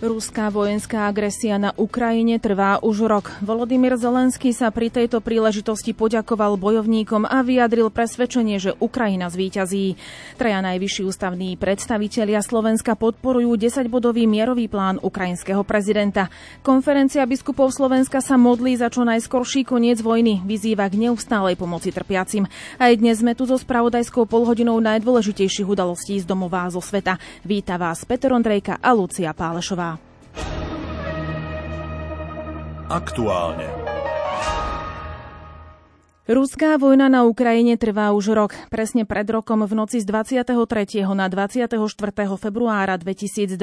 Ruská vojenská agresia na Ukrajine trvá už rok. Volodymyr Zelenský sa pri tejto príležitosti poďakoval bojovníkom a vyjadril presvedčenie, že Ukrajina zvíťazí. Traja najvyšší ústavní predstavitelia Slovenska podporujú 10-bodový mierový plán ukrajinského prezidenta. Konferencia biskupov Slovenska sa modlí za čo najskorší koniec vojny, vyzýva k neustálej pomoci trpiacim. Aj dnes sme tu so spravodajskou polhodinou najdôležitejších udalostí z domová zo sveta. Víta vás Peter Ondrejka a Lucia Pálešová. Aktuálne. Ruská vojna na Ukrajine trvá už rok. Presne pred rokom v noci z 23. na 24. februára 2022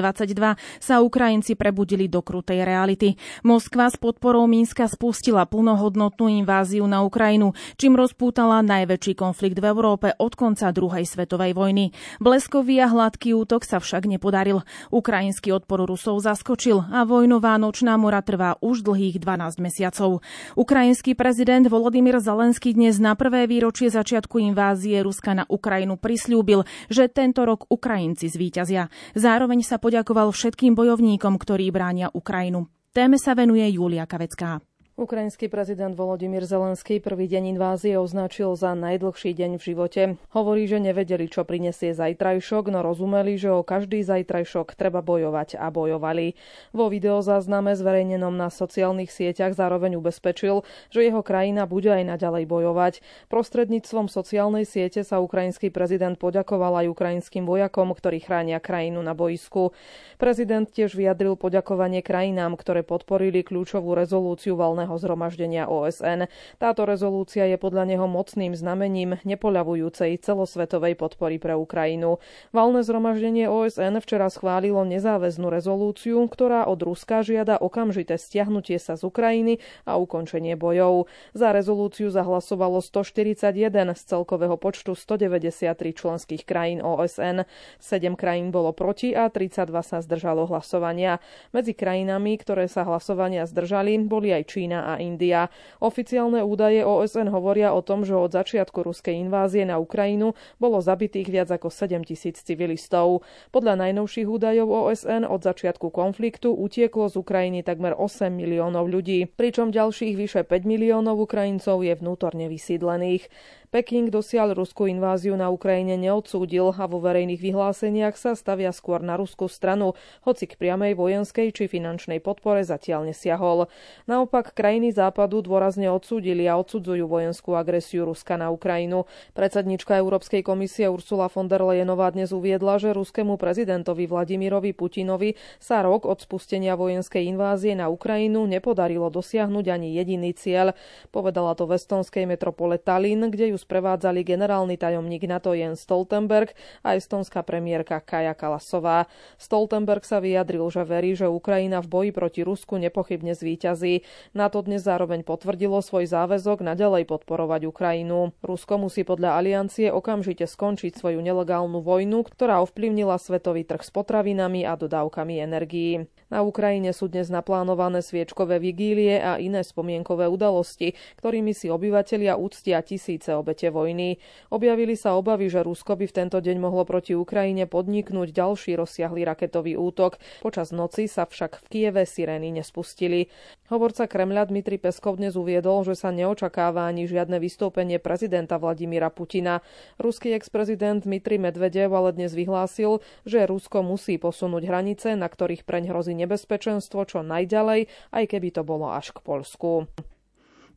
sa Ukrajinci prebudili do krutej reality. Moskva s podporou Mínska spustila plnohodnotnú inváziu na Ukrajinu, čím rozpútala najväčší konflikt v Európe od konca druhej svetovej vojny. Bleskový a hladký útok sa však nepodaril. Ukrajinský odpor Rusov zaskočil a vojnová nočná mora trvá už dlhých 12 mesiacov. Ukrajinský prezident Volodymyr Zelenský Zelenský dnes na prvé výročie začiatku invázie Ruska na Ukrajinu prislúbil, že tento rok Ukrajinci zvíťazia. Zároveň sa poďakoval všetkým bojovníkom, ktorí bránia Ukrajinu. Téme sa venuje Julia Kavecká. Ukrajinský prezident Volodymyr Zelenský prvý deň invázie označil za najdlhší deň v živote. Hovorí, že nevedeli, čo prinesie zajtrajšok, no rozumeli, že o každý zajtrajšok treba bojovať a bojovali. Vo videozázname zverejnenom na sociálnych sieťach zároveň ubezpečil, že jeho krajina bude aj naďalej bojovať. Prostredníctvom sociálnej siete sa ukrajinský prezident poďakoval aj ukrajinským vojakom, ktorí chránia krajinu na boisku. Prezident tiež vyjadril poďakovanie krajinám, ktoré podporili kľúčovú rezolúciu valného valného zhromaždenia OSN. Táto rezolúcia je podľa neho mocným znamením nepoľavujúcej celosvetovej podpory pre Ukrajinu. Valné zhromaždenie OSN včera schválilo nezáväznú rezolúciu, ktorá od Ruska žiada okamžité stiahnutie sa z Ukrajiny a ukončenie bojov. Za rezolúciu zahlasovalo 141 z celkového počtu 193 členských krajín OSN. 7 krajín bolo proti a 32 sa zdržalo hlasovania. Medzi krajinami, ktoré sa hlasovania zdržali, boli aj Čína Čína a India. Oficiálne údaje OSN hovoria o tom, že od začiatku ruskej invázie na Ukrajinu bolo zabitých viac ako 7 tisíc civilistov. Podľa najnovších údajov OSN od začiatku konfliktu utieklo z Ukrajiny takmer 8 miliónov ľudí, pričom ďalších vyše 5 miliónov Ukrajincov je vnútorne vysídlených. Peking dosiaľ ruskú inváziu na Ukrajine neodsúdil a vo verejných vyhláseniach sa stavia skôr na ruskú stranu, hoci k priamej vojenskej či finančnej podpore zatiaľ nesiahol. Naopak krajiny západu dôrazne odsúdili a odsudzujú vojenskú agresiu Ruska na Ukrajinu. Predsednička Európskej komisie Ursula von der Leyenová dnes uviedla, že ruskému prezidentovi Vladimirovi Putinovi sa rok od spustenia vojenskej invázie na Ukrajinu nepodarilo dosiahnuť ani jediný cieľ. Povedala to v estonskej metropole Tallinn, kde ju sprevádzali generálny tajomník NATO Jens Stoltenberg a estonská premiérka Kaja Kalasová. Stoltenberg sa vyjadril, že verí, že Ukrajina v boji proti Rusku nepochybne zvíťazí. NATO dnes zároveň potvrdilo svoj záväzok naďalej podporovať Ukrajinu. Rusko musí podľa aliancie okamžite skončiť svoju nelegálnu vojnu, ktorá ovplyvnila svetový trh s potravinami a dodávkami energií. Na Ukrajine sú dnes naplánované sviečkové vigílie a iné spomienkové udalosti, ktorými si obyvatelia úctia tisíce obete vojny. Objavili sa obavy, že Rusko by v tento deň mohlo proti Ukrajine podniknúť ďalší rozsiahly raketový útok. Počas noci sa však v Kieve sirény nespustili. Hovorca Kremľa Dmitri Peskov dnes uviedol, že sa neočakáva ani žiadne vystúpenie prezidenta Vladimíra Putina. Ruský ex-prezident Dmitri Medvedev ale dnes vyhlásil, že Rusko musí posunúť hranice, na ktorých preň hrozí nebezpečenstvo čo najďalej, aj keby to bolo až k Polsku.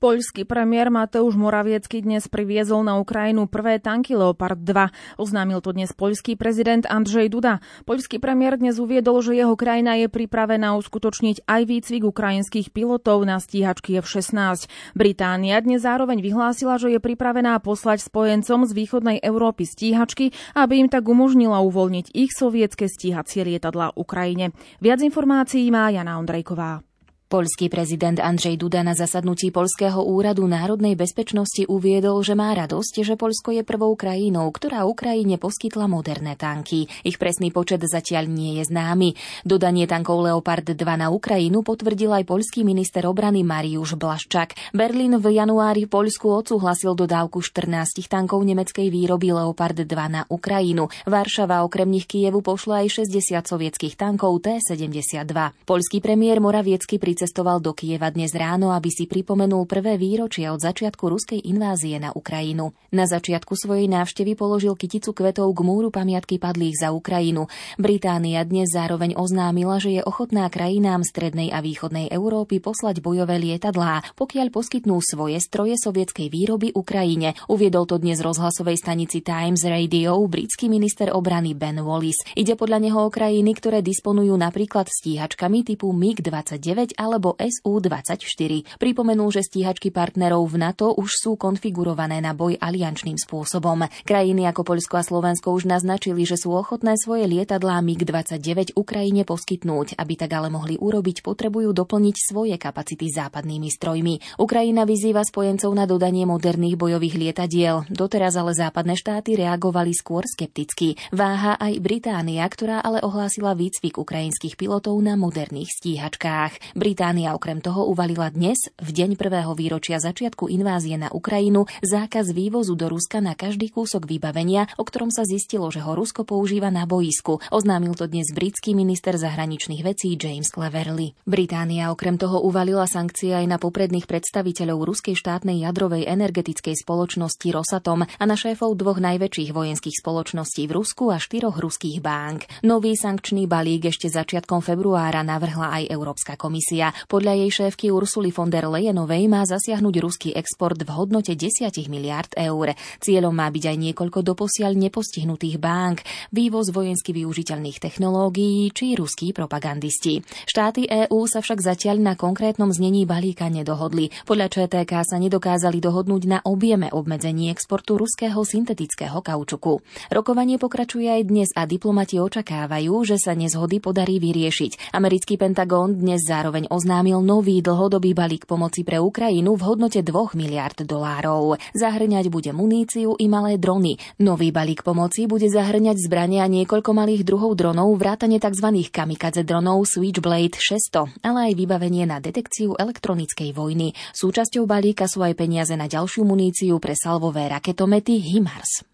Poľský premiér Mateusz Moraviecky dnes priviezol na Ukrajinu prvé tanky Leopard 2. Oznámil to dnes poľský prezident Andrzej Duda. Poľský premiér dnes uviedol, že jeho krajina je pripravená uskutočniť aj výcvik ukrajinských pilotov na stíhačky F-16. Británia dnes zároveň vyhlásila, že je pripravená poslať spojencom z východnej Európy stíhačky, aby im tak umožnila uvoľniť ich sovietske stíhacie lietadlá Ukrajine. Viac informácií má Jana Ondrejková. Polský prezident Andrzej Duda na zasadnutí Polského úradu národnej bezpečnosti uviedol, že má radosť, že Polsko je prvou krajinou, ktorá Ukrajine poskytla moderné tanky. Ich presný počet zatiaľ nie je známy. Dodanie tankov Leopard 2 na Ukrajinu potvrdil aj polský minister obrany Mariusz Blaščak. Berlín v januári v Poľsku odsúhlasil dodávku 14 tankov nemeckej výroby Leopard 2 na Ukrajinu. Varšava okrem nich Kievu pošla aj 60 sovietských tankov T-72. Polský premiér Moraviecky pri pricestoval do Kieva dnes ráno, aby si pripomenul prvé výročie od začiatku ruskej invázie na Ukrajinu. Na začiatku svojej návštevy položil kyticu kvetov k múru pamiatky padlých za Ukrajinu. Británia dnes zároveň oznámila, že je ochotná krajinám strednej a východnej Európy poslať bojové lietadlá, pokiaľ poskytnú svoje stroje sovietskej výroby Ukrajine. Uviedol to dnes rozhlasovej stanici Times Radio britský minister obrany Ben Wallis. Ide podľa neho o krajiny, ktoré disponujú napríklad stíhačkami typu MiG-29 a alebo SU-24. Pripomenul, že stíhačky partnerov v NATO už sú konfigurované na boj aliančným spôsobom. Krajiny ako Poľsko a Slovensko už naznačili, že sú ochotné svoje lietadlá MiG-29 Ukrajine poskytnúť. Aby tak ale mohli urobiť, potrebujú doplniť svoje kapacity západnými strojmi. Ukrajina vyzýva spojencov na dodanie moderných bojových lietadiel. Doteraz ale západné štáty reagovali skôr skepticky. Váha aj Británia, ktorá ale ohlásila výcvik ukrajinských pilotov na moderných stíhačkách. Brit Británia okrem toho uvalila dnes, v deň prvého výročia začiatku invázie na Ukrajinu, zákaz vývozu do Ruska na každý kúsok vybavenia, o ktorom sa zistilo, že ho Rusko používa na boisku. Oznámil to dnes britský minister zahraničných vecí James Cleverly. Británia okrem toho uvalila sankcie aj na popredných predstaviteľov ruskej štátnej jadrovej energetickej spoločnosti Rosatom a na šéfov dvoch najväčších vojenských spoločností v Rusku a štyroch ruských bank. Nový sankčný balík ešte začiatkom februára navrhla aj Európska komisia. Podľa jej šéfky Ursuly von der Leyenovej má zasiahnuť ruský export v hodnote 10 miliard eur. Cieľom má byť aj niekoľko doposiaľ nepostihnutých bank, vývoz vojensky využiteľných technológií či ruskí propagandisti. Štáty EÚ sa však zatiaľ na konkrétnom znení balíka nedohodli. Podľa ČTK sa nedokázali dohodnúť na objeme obmedzení exportu ruského syntetického kaučuku. Rokovanie pokračuje aj dnes a diplomati očakávajú, že sa nezhody podarí vyriešiť. Americký Pentagón dnes zároveň oznámil nový dlhodobý balík pomoci pre Ukrajinu v hodnote 2 miliard dolárov. Zahrňať bude muníciu i malé drony. Nový balík pomoci bude zahrňať zbrania niekoľko malých druhov dronov, vrátane tzv. kamikadze dronov Switchblade 600, ale aj vybavenie na detekciu elektronickej vojny. Súčasťou balíka sú aj peniaze na ďalšiu muníciu pre salvové raketomety HIMARS.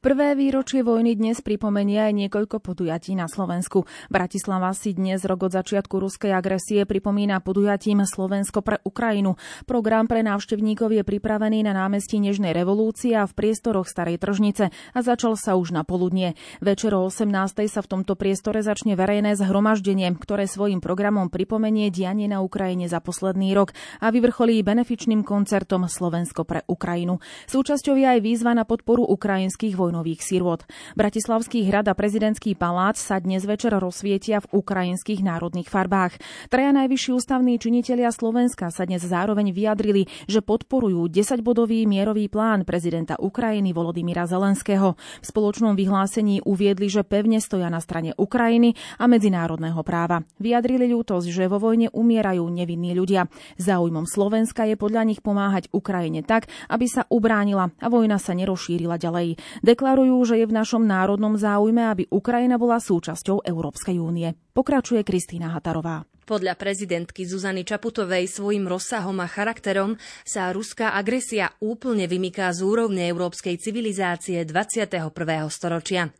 Prvé výročie vojny dnes pripomenie aj niekoľko podujatí na Slovensku. Bratislava si dnes rok od začiatku ruskej agresie pripomína podujatím Slovensko pre Ukrajinu. Program pre návštevníkov je pripravený na námestí Nežnej revolúcie a v priestoroch Starej tržnice a začal sa už na poludnie. Večer o 18. sa v tomto priestore začne verejné zhromaždenie, ktoré svojim programom pripomenie dianie na Ukrajine za posledný rok a vyvrcholí benefičným koncertom Slovensko pre Ukrajinu. Súčasťou je aj výzva na podporu ukrajinských vojn vojnových sirôt. Bratislavský hrad a prezidentský palác sa dnes večer rozsvietia v ukrajinských národných farbách. Traja najvyšší ústavní činitelia Slovenska sa dnes zároveň vyjadrili, že podporujú 10-bodový mierový plán prezidenta Ukrajiny Volodymyra Zelenského. V spoločnom vyhlásení uviedli, že pevne stoja na strane Ukrajiny a medzinárodného práva. Vyjadrili ľútosť, že vo vojne umierajú nevinní ľudia. Záujmom Slovenska je podľa nich pomáhať Ukrajine tak, aby sa ubránila a vojna sa nerozšírila ďalej deklarujú, že je v našom národnom záujme, aby Ukrajina bola súčasťou Európskej únie. Pokračuje Kristýna Hatarová. Podľa prezidentky Zuzany Čaputovej svojim rozsahom a charakterom sa ruská agresia úplne vymyká z úrovne európskej civilizácie 21. storočia.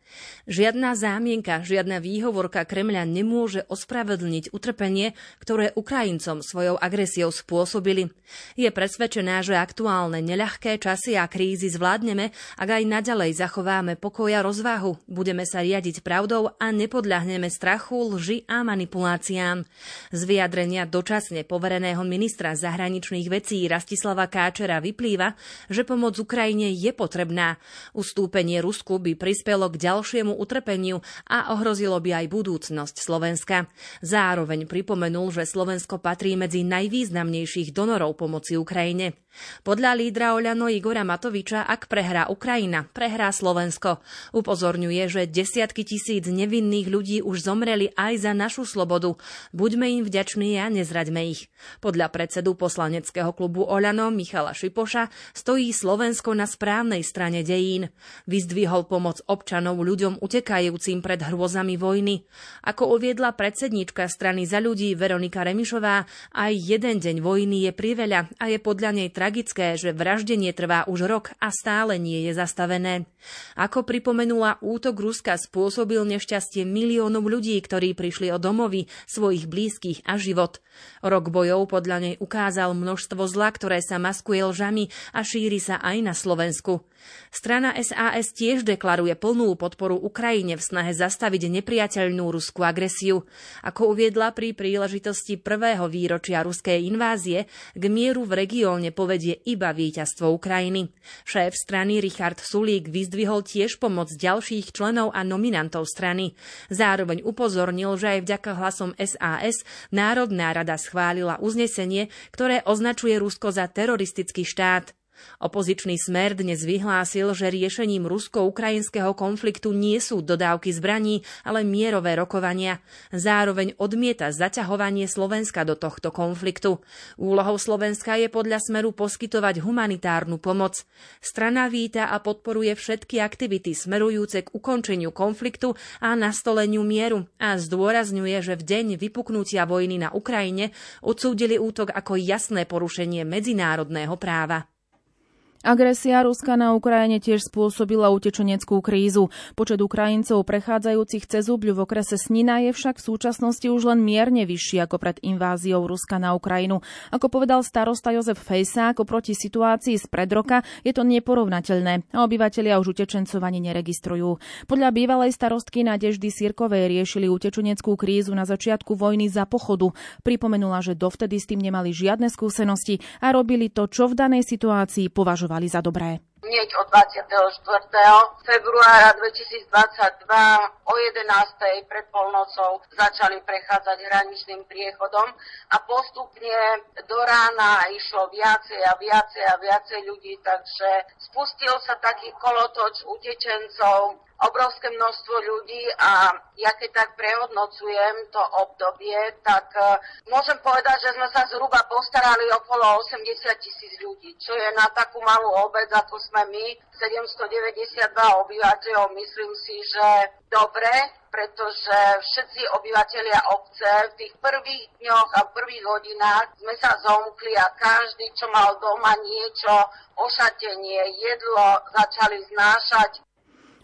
Žiadna zámienka, žiadna výhovorka Kremľa nemôže ospravedlniť utrpenie, ktoré Ukrajincom svojou agresiou spôsobili. Je presvedčená, že aktuálne neľahké časy a krízy zvládneme, ak aj naďalej zachováme pokoj a rozvahu, budeme sa riadiť pravdou a nepodľahneme strachu, lži a manipuláciám. Z vyjadrenia dočasne povereného ministra zahraničných vecí Rastislava Káčera vyplýva, že pomoc Ukrajine je potrebná. Ustúpenie Rusku by prispelo k ďalšiemu utrpeniu a ohrozilo by aj budúcnosť Slovenska. Zároveň pripomenul, že Slovensko patrí medzi najvýznamnejších donorov pomoci Ukrajine. Podľa lídra Oľano Igora Matoviča, ak prehrá Ukrajina, prehrá Slovensko. Upozorňuje, že desiatky tisíc nevinných ľudí už zomreli aj za našu slobodu. Buďme im vďační a nezraďme ich. Podľa predsedu poslaneckého klubu Oľano Michala Šipoša stojí Slovensko na správnej strane dejín. Vyzdvihol pomoc občanov ľuďom utekajúcim pred hrôzami vojny. Ako uviedla predsednička strany za ľudí Veronika Remišová, aj jeden deň vojny je priveľa a je podľa nej tragické, že vraždenie trvá už rok a stále nie je zastavené. Ako pripomenula, útok Ruska spôsobil nešťastie miliónov ľudí, ktorí prišli o domovy, svojich blízkych a život. Rok bojov podľa nej ukázal množstvo zla, ktoré sa maskuje lžami a šíri sa aj na Slovensku. Strana SAS tiež deklaruje plnú podporu Ukrajine v snahe zastaviť nepriateľnú ruskú agresiu. Ako uviedla pri príležitosti prvého výročia ruskej invázie, k mieru v regióne povedie iba víťazstvo Ukrajiny. Šéf strany Richard Sulík vyzdvihol tiež pomoc ďalších členov a nominantov strany. Zároveň upozornil, že aj vďaka hlasom SAS Národná rada schválila uznesenie, ktoré označuje Rusko za teroristický štát. Opozičný smer dnes vyhlásil, že riešením rusko-ukrajinského konfliktu nie sú dodávky zbraní, ale mierové rokovania. Zároveň odmieta zaťahovanie Slovenska do tohto konfliktu. Úlohou Slovenska je podľa smeru poskytovať humanitárnu pomoc. Strana víta a podporuje všetky aktivity smerujúce k ukončeniu konfliktu a nastoleniu mieru a zdôrazňuje, že v deň vypuknutia vojny na Ukrajine odsúdili útok ako jasné porušenie medzinárodného práva. Agresia Ruska na Ukrajine tiež spôsobila utečeneckú krízu. Počet Ukrajincov prechádzajúcich cez Ubľu v okrese Snina je však v súčasnosti už len mierne vyšší ako pred inváziou Ruska na Ukrajinu. Ako povedal starosta Jozef Fejsák, oproti situácii z pred roka je to neporovnateľné a obyvatelia už utečencov ani neregistrujú. Podľa bývalej starostky Nadeždy Sirkovej riešili utečeneckú krízu na začiatku vojny za pochodu. Pripomenula, že dovtedy s tým nemali žiadne skúsenosti a robili to, čo v danej situácii považovali považovali za dobré. Hneď od 24. februára 2022 o 11. pred polnocou začali prechádzať hraničným priechodom a postupne do rána išlo viacej a viacej a viacej ľudí, takže spustil sa taký kolotoč utečencov obrovské množstvo ľudí a ja keď tak prehodnocujem to obdobie, tak uh, môžem povedať, že sme sa zhruba postarali okolo 80 tisíc ľudí, čo je na takú malú obec, ako sme my, 792 obyvateľov, myslím si, že dobre, pretože všetci obyvateľia obce v tých prvých dňoch a prvých hodinách sme sa zomkli a každý, čo mal doma niečo, ošatenie, jedlo, začali znášať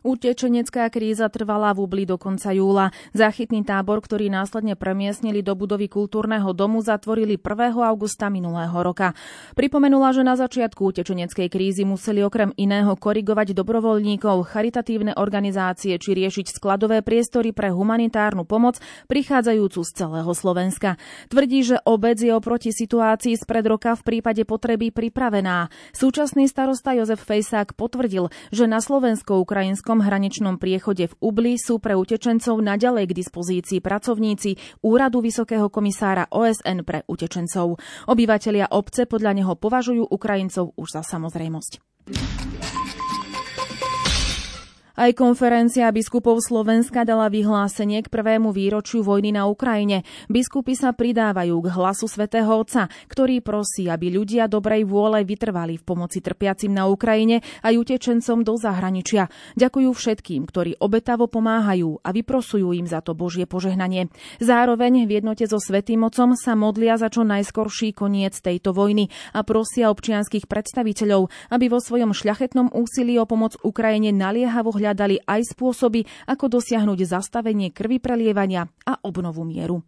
Utečenecká kríza trvala v Ubli do konca júla. Záchytný tábor, ktorý následne premiestnili do budovy kultúrneho domu, zatvorili 1. augusta minulého roka. Pripomenula, že na začiatku utečeneckej krízy museli okrem iného korigovať dobrovoľníkov, charitatívne organizácie či riešiť skladové priestory pre humanitárnu pomoc prichádzajúcu z celého Slovenska. Tvrdí, že obec je oproti situácii spred roka v prípade potreby pripravená. Súčasný starosta Jozef Fejsák potvrdil, že na slovensko-ukrajinskom Slovenskom hraničnom priechode v Ubli sú pre utečencov naďalej k dispozícii pracovníci Úradu Vysokého komisára OSN pre utečencov. Obyvatelia obce podľa neho považujú Ukrajincov už za samozrejmosť. Aj konferencia biskupov Slovenska dala vyhlásenie k prvému výročiu vojny na Ukrajine. Biskupy sa pridávajú k hlasu svätého Otca, ktorý prosí, aby ľudia dobrej vôle vytrvali v pomoci trpiacim na Ukrajine a utečencom do zahraničia. Ďakujú všetkým, ktorí obetavo pomáhajú a vyprosujú im za to Božie požehnanie. Zároveň v jednote so Svetým Otcom sa modlia za čo najskorší koniec tejto vojny a prosia občianských predstaviteľov, aby vo svojom šľachetnom úsilí o pomoc Ukrajine naliehavo hľadali hľadali aj spôsoby, ako dosiahnuť zastavenie krvi prelievania a obnovu mieru.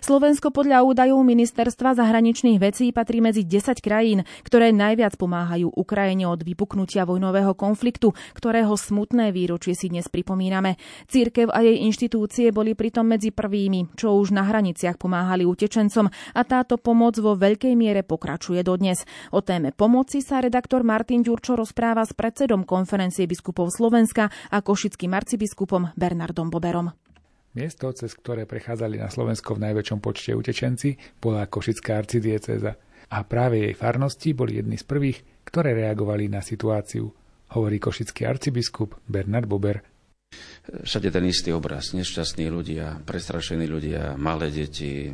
Slovensko podľa údajov Ministerstva zahraničných vecí patrí medzi 10 krajín, ktoré najviac pomáhajú Ukrajine od vypuknutia vojnového konfliktu, ktorého smutné výročie si dnes pripomíname. Církev a jej inštitúcie boli pritom medzi prvými, čo už na hraniciach pomáhali utečencom a táto pomoc vo veľkej miere pokračuje dodnes. O téme pomoci sa redaktor Martin Ďurčo rozpráva s predsedom konferencie biskupov Slovenska a košickým arcibiskupom Bernardom Boberom. Miesto, cez ktoré prechádzali na Slovensko v najväčšom počte utečenci, bola Košická arcidieceza. a práve jej farnosti boli jedni z prvých, ktoré reagovali na situáciu, hovorí košický arcibiskup Bernard Bober. Všade ten istý obraz. Nešťastní ľudia, prestrašení ľudia, malé deti, e,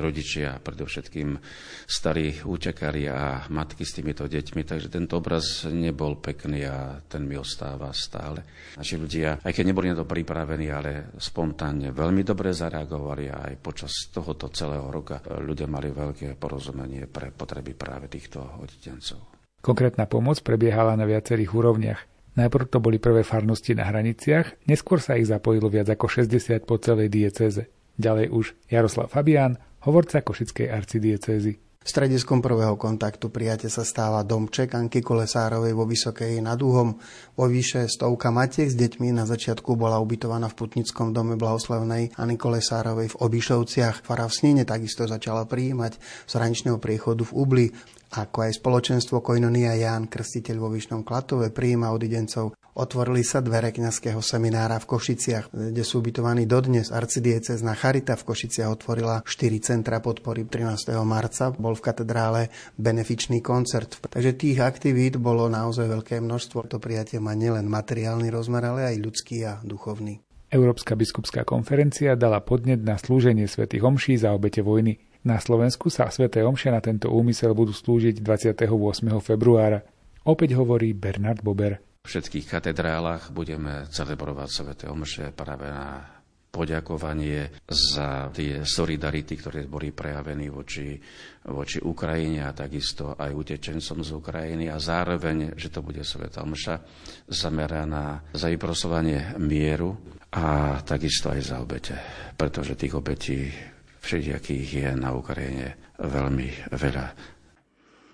rodičia, predovšetkým starí útekári a matky s týmito deťmi. Takže tento obraz nebol pekný a ten mi ostáva stále. Naši ľudia, aj keď neboli na to pripravení, ale spontánne veľmi dobre zareagovali a aj počas tohoto celého roka ľudia mali veľké porozumenie pre potreby práve týchto oditencov. Konkrétna pomoc prebiehala na viacerých úrovniach. Najprv to boli prvé farnosti na hraniciach, neskôr sa ich zapojilo viac ako 60 po celej diecéze. Ďalej už Jaroslav Fabián, hovorca Košickej arcidiecézy. Strediskom prvého kontaktu prijate sa stáva domček Anky Kolesárovej vo Vysokej nad Úhom. Vo vyše stovka matiek s deťmi na začiatku bola ubytovaná v Putnickom dome blahoslavnej Anny Kolesárovej v Obišovciach. Fara v Snine takisto začala prijímať z hraničného priechodu v Ubli ako aj spoločenstvo Koinonia Ján, krstiteľ vo Vyšnom Klatove, prijíma odidencov. Otvorili sa dvere kňazského seminára v Košiciach, kde sú ubytovaní dodnes. Arcidiecezna Charita v Košiciach otvorila 4 centra podpory 13. marca. Bol v katedrále benefičný koncert. Takže tých aktivít bolo naozaj veľké množstvo. To prijatie má nielen materiálny rozmer, ale aj ľudský a duchovný. Európska biskupská konferencia dala podnet na slúženie svätých omší za obete vojny. Na Slovensku sa Sveté omše na tento úmysel budú slúžiť 28. februára. Opäť hovorí Bernard Bober. V všetkých katedrálach budeme celebrovať Sveté omše práve na poďakovanie za tie solidarity, ktoré boli prejavení voči, voči Ukrajine a takisto aj utečencom z Ukrajiny a zároveň, že to bude Sveta Omša zameraná za vyprosovanie mieru a takisto aj za obete, pretože tých obetí všelijakých je na Ukrajine veľmi veľa.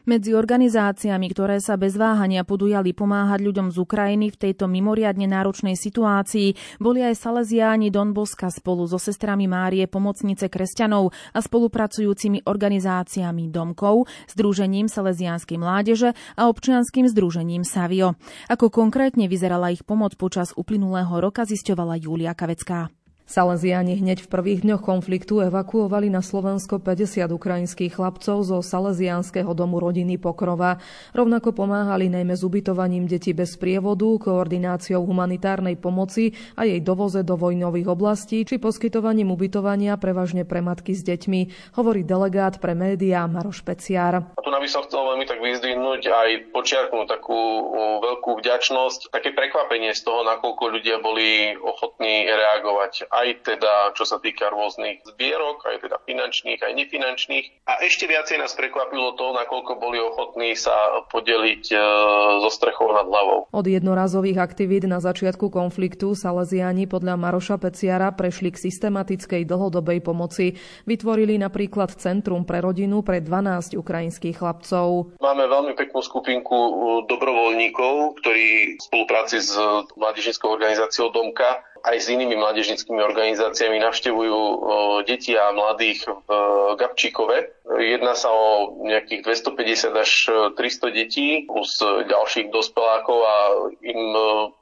Medzi organizáciami, ktoré sa bez váhania podujali pomáhať ľuďom z Ukrajiny v tejto mimoriadne náročnej situácii, boli aj Salesiáni Don Boska spolu so sestrami Márie Pomocnice kresťanov a spolupracujúcimi organizáciami Domkov, Združením Salesiánskej mládeže a občianským združením Savio. Ako konkrétne vyzerala ich pomoc počas uplynulého roka, zisťovala Julia Kavecká. Salesiani hneď v prvých dňoch konfliktu evakuovali na Slovensko 50 ukrajinských chlapcov zo Salesianského domu rodiny Pokrova. Rovnako pomáhali najmä s ubytovaním detí bez prievodu, koordináciou humanitárnej pomoci a jej dovoze do vojnových oblastí či poskytovaním ubytovania prevažne pre matky s deťmi, hovorí delegát pre médiá Maroš Peciar. A tu by som chcel veľmi tak vyzdvihnúť aj počiarknúť takú veľkú vďačnosť, také prekvapenie z toho, nakoľko ľudia boli ochotní reagovať aj teda čo sa týka rôznych zbierok, aj teda finančných, aj nefinančných. A ešte viacej nás prekvapilo to, nakoľko boli ochotní sa podeliť e, so strechou nad hlavou. Od jednorazových aktivít na začiatku konfliktu Salesiani podľa Maroša Peciara prešli k systematickej dlhodobej pomoci. Vytvorili napríklad Centrum pre rodinu pre 12 ukrajinských chlapcov. Máme veľmi peknú skupinku e, dobrovoľníkov, ktorí v spolupráci s mládežnickou organizáciou Domka aj s inými mládežnickými organizáciami navštevujú deti a mladých v Gabčíkove. Jedná sa o nejakých 250 až 300 detí plus ďalších dospelákov a im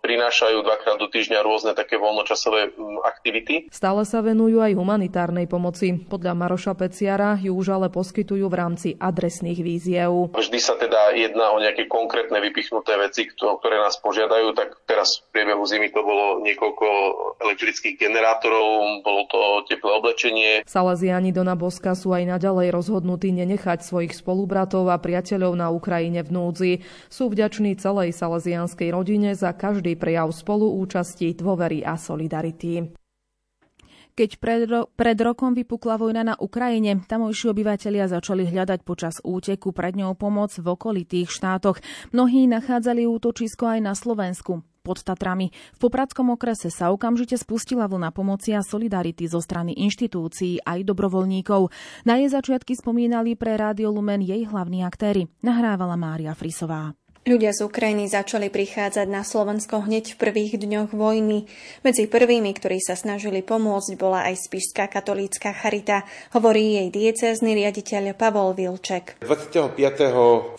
prinášajú dvakrát do týždňa rôzne také voľnočasové aktivity. Stále sa venujú aj humanitárnej pomoci. Podľa Maroša Peciara ju už ale poskytujú v rámci adresných víziev. Vždy sa teda jedná o nejaké konkrétne vypichnuté veci, ktoré nás požiadajú, tak teraz v priebehu zimy to bolo niekoľko elektrických generátorov, bolo to teplé oblečenie. Salesiani Dona Boska sú aj naďalej rozhodnutí nenechať svojich spolubratov a priateľov na Ukrajine v núdzi. Sú vďační celej salesianskej rodine za každý prejav spoluúčasti, dôvery a solidarity. Keď pred, ro- pred rokom vypukla vojna na Ukrajine, tamojší obyvatelia začali hľadať počas úteku pred ňou pomoc v okolitých štátoch. Mnohí nachádzali útočisko aj na Slovensku pod Tatrami. V Popradskom okrese sa okamžite spustila vlna pomoci a solidarity zo strany inštitúcií aj dobrovoľníkov. Na jej začiatky spomínali pre Rádio Lumen jej hlavní aktéry. Nahrávala Mária Frisová. Ľudia z Ukrajiny začali prichádzať na Slovensko hneď v prvých dňoch vojny. Medzi prvými, ktorí sa snažili pomôcť, bola aj Spišská katolícka charita, hovorí jej diecézny riaditeľ Pavol Vilček. 25.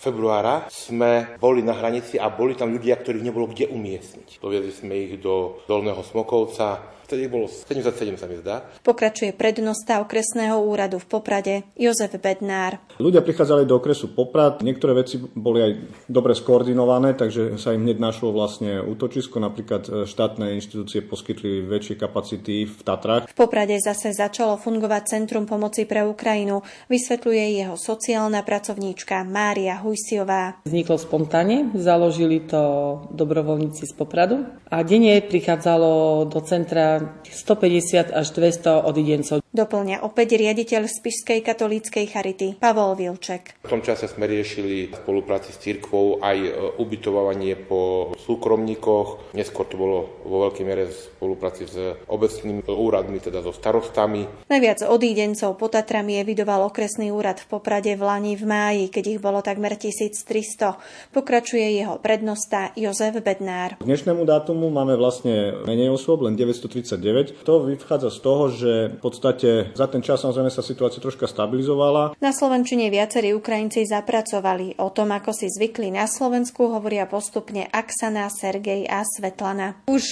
februára sme boli na hranici a boli tam ľudia, ktorých nebolo kde umiestniť. Doviedli sme ich do Dolného Smokovca, Vtedy bolo 77 sa mi zdá. Pokračuje prednosta okresného úradu v Poprade Jozef Bednár. Ľudia prichádzali do okresu Poprad, niektoré veci boli aj dobre skoordinované, takže sa im hneď našlo vlastne útočisko. Napríklad e, štátne inštitúcie poskytli väčšie kapacity v Tatrách. V Poprade zase začalo fungovať Centrum pomoci pre Ukrajinu, vysvetľuje jeho sociálna pracovníčka Mária Hujsiová. Vzniklo spontánne, založili to dobrovoľníci z Popradu a denne prichádzalo do centra 150 až 200 odidencov. Doplňa opäť riaditeľ Spišskej katolíckej charity Pavol Vilček. V tom čase sme riešili v spolupráci s cirkvou aj e, ubytovanie po súkromníkoch. Neskôr to bolo vo veľkej miere v spolupráci s obecnými úradmi, teda so starostami. Najviac odídencov po Tatrami evidoval okresný úrad v Poprade v Lani v máji, keď ich bolo takmer 1300. Pokračuje jeho prednosta Jozef Bednár. K dnešnému dátumu máme vlastne menej osôb, len 939. To vychádza z toho, že v podstate za ten čas samozrejme sa situácia troška stabilizovala. Na Slovenčine viacerí Ukrajinci zapracovali. O tom, ako si zvykli na Slovensku, hovoria postupne Aksana, Sergej a Svetlana. Už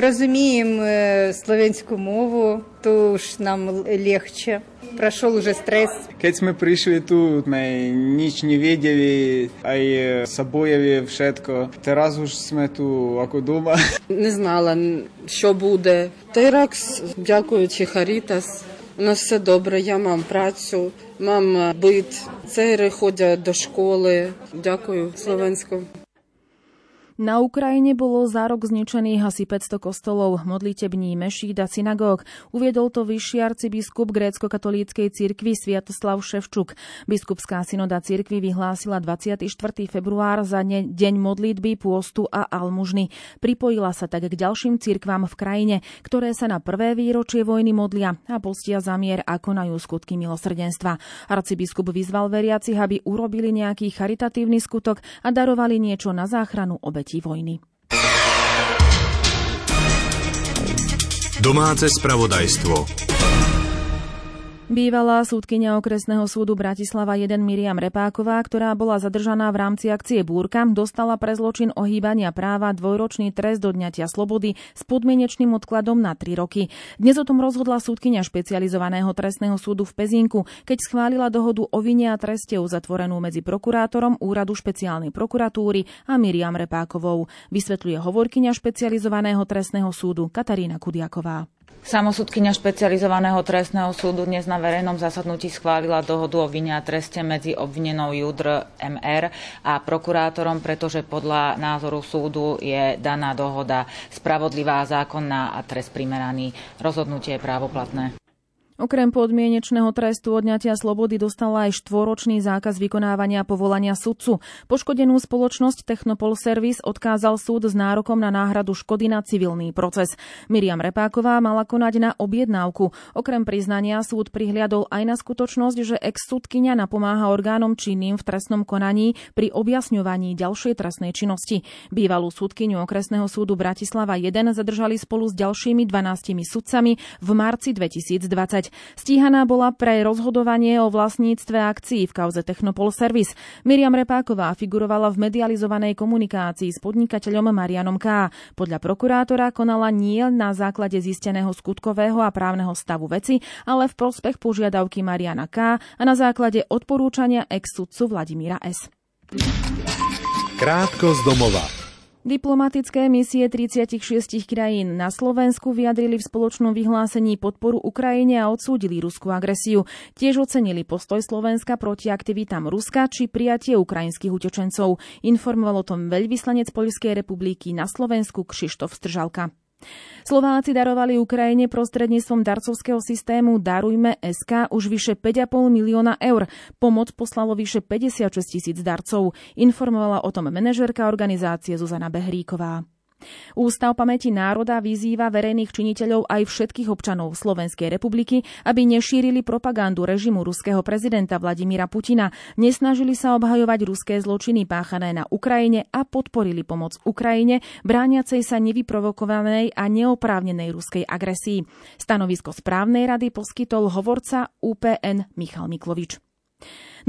розуміємо словенську мову, то už nám легче. Пройшов уже стрес. Keď sme prišli tu, sme nič nevedeli, aj собоєві všetko. Teraz už sme tu ako doma. Не знала, що буде. Теракс, дякуючи Харітас, у нас все добре, я мам працю, мам бит, цейри ходять до школи. Дякую Словенську. Na Ukrajine bolo za rok zničených asi 500 kostolov, modlitební, mešít a synagóg. Uviedol to vyšší arcibiskup grécko-katolíckej cirkvi Sviatoslav Ševčuk. Biskupská synoda cirkvi vyhlásila 24. február za ne, deň modlitby, pôstu a almužny. Pripojila sa tak k ďalším cirkvám v krajine, ktoré sa na prvé výročie vojny modlia a postia zamier a konajú skutky milosrdenstva. Arcibiskup vyzval veriacich, aby urobili nejaký charitatívny skutok a darovali niečo na záchranu obeti obetí vojny. Domáce spravodajstvo. Bývalá súdkynia okresného súdu Bratislava 1 Miriam Repáková, ktorá bola zadržaná v rámci akcie Búrka, dostala pre zločin ohýbania práva dvojročný trest do dňatia slobody s podmienečným odkladom na 3 roky. Dnes o tom rozhodla súdkynia špecializovaného trestného súdu v Pezinku, keď schválila dohodu o vine a treste uzatvorenú medzi prokurátorom Úradu špeciálnej prokuratúry a Miriam Repákovou. Vysvetľuje hovorkyňa špecializovaného trestného súdu Katarína Kudiaková. Samosudkynia špecializovaného trestného súdu dnes na verejnom zasadnutí schválila dohodu o vine a treste medzi obvinenou Judr MR a prokurátorom, pretože podľa názoru súdu je daná dohoda spravodlivá, zákonná a trest primeraný. Rozhodnutie je právoplatné. Okrem podmienečného trestu odňatia slobody dostala aj štvoročný zákaz vykonávania povolania sudcu. Poškodenú spoločnosť Technopol Service odkázal súd s nárokom na náhradu škody na civilný proces. Miriam Repáková mala konať na objednávku. Okrem priznania súd prihliadol aj na skutočnosť, že ex-sudkynia napomáha orgánom činným v trestnom konaní pri objasňovaní ďalšej trestnej činnosti. Bývalú súdkyňu okresného súdu Bratislava 1 zadržali spolu s ďalšími 12 sudcami v marci 2020. Stíhaná bola pre rozhodovanie o vlastníctve akcií v kauze Technopol Service. Miriam Repáková figurovala v medializovanej komunikácii s podnikateľom Marianom K. Podľa prokurátora konala nie na základe zisteného skutkového a právneho stavu veci, ale v prospech požiadavky Mariana K. a na základe odporúčania ex-sudcu Vladimíra S. Krátko z domova. Diplomatické misie 36 krajín na Slovensku vyjadrili v spoločnom vyhlásení podporu Ukrajine a odsúdili ruskú agresiu. Tiež ocenili postoj Slovenska proti aktivitám Ruska či prijatie ukrajinských utečencov. Informoval o tom veľvyslanec Poľskej republiky na Slovensku Kšištof Stržalka. Slováci darovali Ukrajine prostredníctvom darcovského systému Darujme SK už vyše 5,5 milióna eur. Pomoc poslalo vyše 56 tisíc darcov. Informovala o tom manažérka organizácie Zuzana Behríková. Ústav pamäti národa vyzýva verejných činiteľov aj všetkých občanov Slovenskej republiky, aby nešírili propagandu režimu ruského prezidenta Vladimíra Putina, nesnažili sa obhajovať ruské zločiny páchané na Ukrajine a podporili pomoc Ukrajine, brániacej sa nevyprovokovanej a neoprávnenej ruskej agresii. Stanovisko správnej rady poskytol hovorca UPN Michal Miklovič.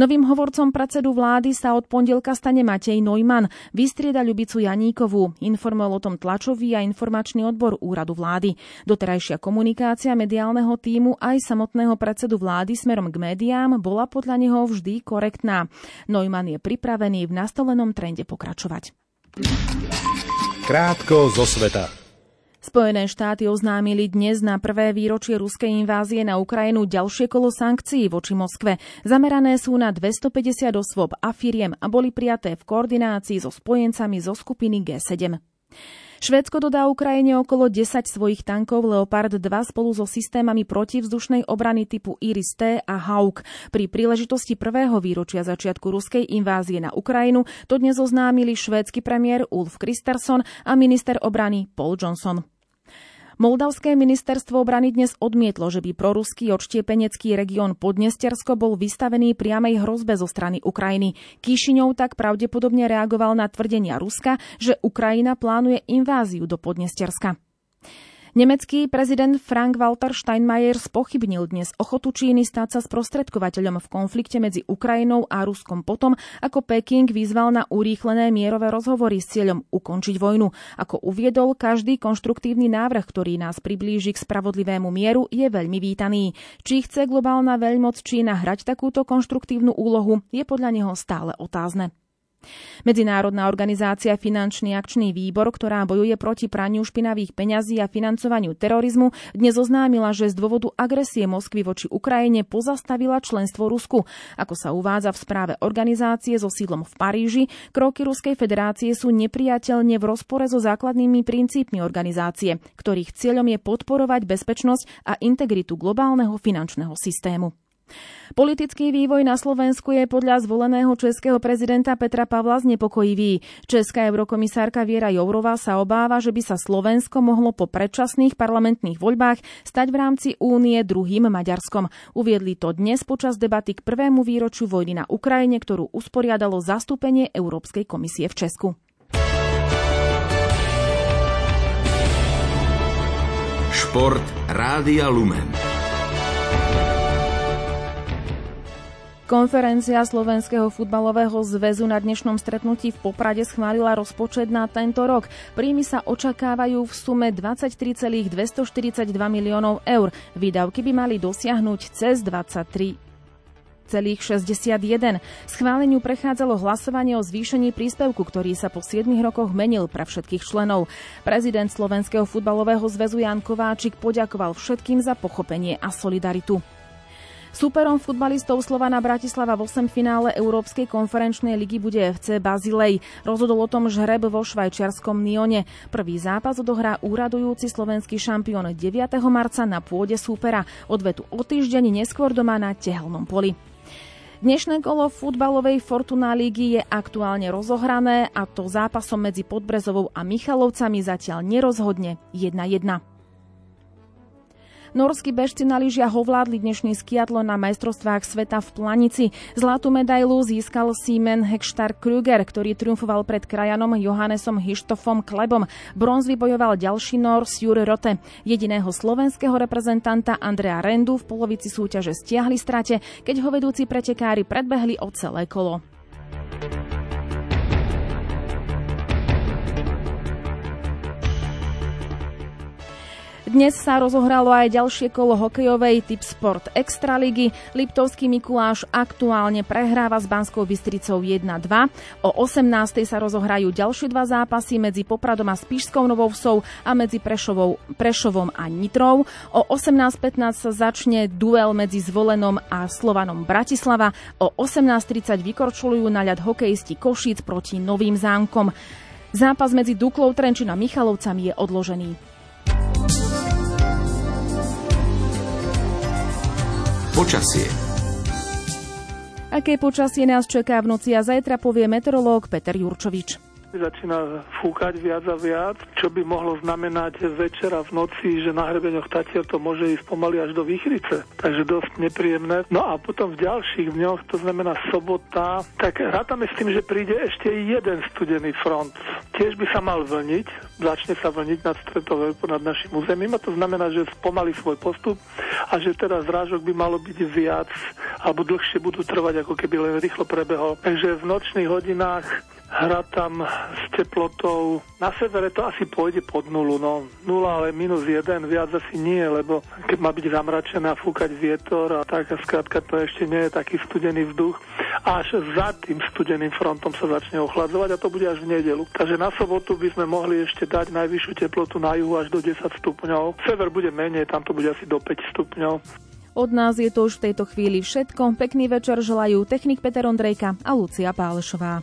Novým hovorcom predsedu vlády sa od pondelka stane Matej Neumann. Vystrieda Ľubicu Janíkovú. Informoval o tom tlačový a informačný odbor úradu vlády. Doterajšia komunikácia mediálneho týmu aj samotného predsedu vlády smerom k médiám bola podľa neho vždy korektná. Neumann je pripravený v nastolenom trende pokračovať. Krátko zo sveta. Spojené štáty oznámili dnes na prvé výročie ruskej invázie na Ukrajinu ďalšie kolo sankcií voči Moskve. Zamerané sú na 250 osôb a firiem a boli prijaté v koordinácii so spojencami zo skupiny G7. Švédsko dodá Ukrajine okolo 10 svojich tankov Leopard 2 spolu so systémami protivzdušnej obrany typu Iris-T a Hauk. Pri príležitosti prvého výročia začiatku ruskej invázie na Ukrajinu to dnes oznámili švédsky premiér Ulf Kristersson a minister obrany Paul Johnson. Moldavské ministerstvo obrany dnes odmietlo, že by proruský odštiepenecký región Podnestersko bol vystavený priamej hrozbe zo strany Ukrajiny. Kíšiňov tak pravdepodobne reagoval na tvrdenia Ruska, že Ukrajina plánuje inváziu do Podnesterska. Nemecký prezident Frank-Walter Steinmeier spochybnil dnes ochotu Číny stať sa sprostredkovateľom v konflikte medzi Ukrajinou a Ruskom potom, ako Peking vyzval na urýchlené mierové rozhovory s cieľom ukončiť vojnu. Ako uviedol, každý konštruktívny návrh, ktorý nás priblíži k spravodlivému mieru, je veľmi vítaný. Či chce globálna veľmoc Čína hrať takúto konštruktívnu úlohu, je podľa neho stále otázne. Medzinárodná organizácia Finančný akčný výbor, ktorá bojuje proti praniu špinavých peňazí a financovaniu terorizmu, dnes oznámila, že z dôvodu agresie Moskvy voči Ukrajine pozastavila členstvo Rusku. Ako sa uvádza v správe organizácie so sídlom v Paríži, kroky Ruskej federácie sú nepriateľne v rozpore so základnými princípmi organizácie, ktorých cieľom je podporovať bezpečnosť a integritu globálneho finančného systému. Politický vývoj na Slovensku je podľa zvoleného českého prezidenta Petra Pavla znepokojivý. Česká eurokomisárka Viera Jourová sa obáva, že by sa Slovensko mohlo po predčasných parlamentných voľbách stať v rámci únie druhým Maďarskom. Uviedli to dnes počas debaty k prvému výročiu vojny na Ukrajine, ktorú usporiadalo zastúpenie Európskej komisie v Česku. Šport Rádia Lumen. Konferencia Slovenského futbalového zväzu na dnešnom stretnutí v Poprade schválila rozpočet na tento rok. Príjmy sa očakávajú v sume 23,242 miliónov eur. Výdavky by mali dosiahnuť cez 23 61. Schváleniu prechádzalo hlasovanie o zvýšení príspevku, ktorý sa po 7 rokoch menil pre všetkých členov. Prezident Slovenského futbalového zväzu Jan Kováčik poďakoval všetkým za pochopenie a solidaritu. Súperom futbalistov Slovana Bratislava v 8 finále Európskej konferenčnej ligy bude FC Bazilej. Rozhodol o tom žreb vo švajčiarskom Nione. Prvý zápas odohrá úradujúci slovenský šampión 9. marca na pôde súpera. Odvetu o týždeň neskôr doma na Tehelnom poli. Dnešné kolo futbalovej Fortuna lígy je aktuálne rozohrané a to zápasom medzi Podbrezovou a Michalovcami zatiaľ nerozhodne 1-1. Norskí bežci na lyžiach ovládli dnešný skiatlo na majstrovstvách sveta v Planici. Zlatú medailu získal Siemen Hekštar Krüger, ktorý triumfoval pred krajanom Johannesom Hištofom Klebom. Bronz vybojoval ďalší Nor Jure Rote. Jediného slovenského reprezentanta Andrea Rendu v polovici súťaže stiahli strate, keď ho vedúci pretekári predbehli o celé kolo. Dnes sa rozohralo aj ďalšie kolo hokejovej typ Sport Extraligy. Liptovský Mikuláš aktuálne prehráva s Banskou Bystricou 1-2. O 18. sa rozohrajú ďalšie dva zápasy medzi Popradom a Spišskou Novovsou a medzi Prešovou, Prešovom a Nitrou. O 18.15 sa začne duel medzi Zvolenom a Slovanom Bratislava. O 18.30 vykorčulujú na ľad hokejisti Košíc proti Novým zámkom. Zápas medzi Duklou Trenčina a Michalovcami je odložený. Počasie. Aké počasie nás čaká v noci a zajtra povie meteorológ Peter Jurčovič začína fúkať viac a viac, čo by mohlo znamenať večera v noci, že na hrebeňoch Tatier to môže ísť pomaly až do Výchrice. Takže dosť nepríjemné. No a potom v ďalších dňoch, to znamená sobota, tak rátame s tým, že príde ešte jeden studený front. Tiež by sa mal vlniť, začne sa vlniť nad stretové nad našim územím a to znamená, že spomalí svoj postup a že teda zrážok by malo byť viac alebo dlhšie budú trvať, ako keby len rýchlo prebehol. Takže v nočných hodinách hra tam s teplotou. Na severe to asi pôjde pod nulu, no nula, ale minus jeden, viac asi nie, lebo keď má byť zamračené a fúkať vietor a tak a skrátka to ešte nie je taký studený vzduch. Až za tým studeným frontom sa začne ochladzovať a to bude až v nedelu. Takže na sobotu by sme mohli ešte dať najvyššiu teplotu na juhu až do 10 stupňov. Sever bude menej, tam to bude asi do 5 stupňov. Od nás je to už v tejto chvíli všetko. Pekný večer želajú technik Peter Ondrejka a Lucia Pálešová.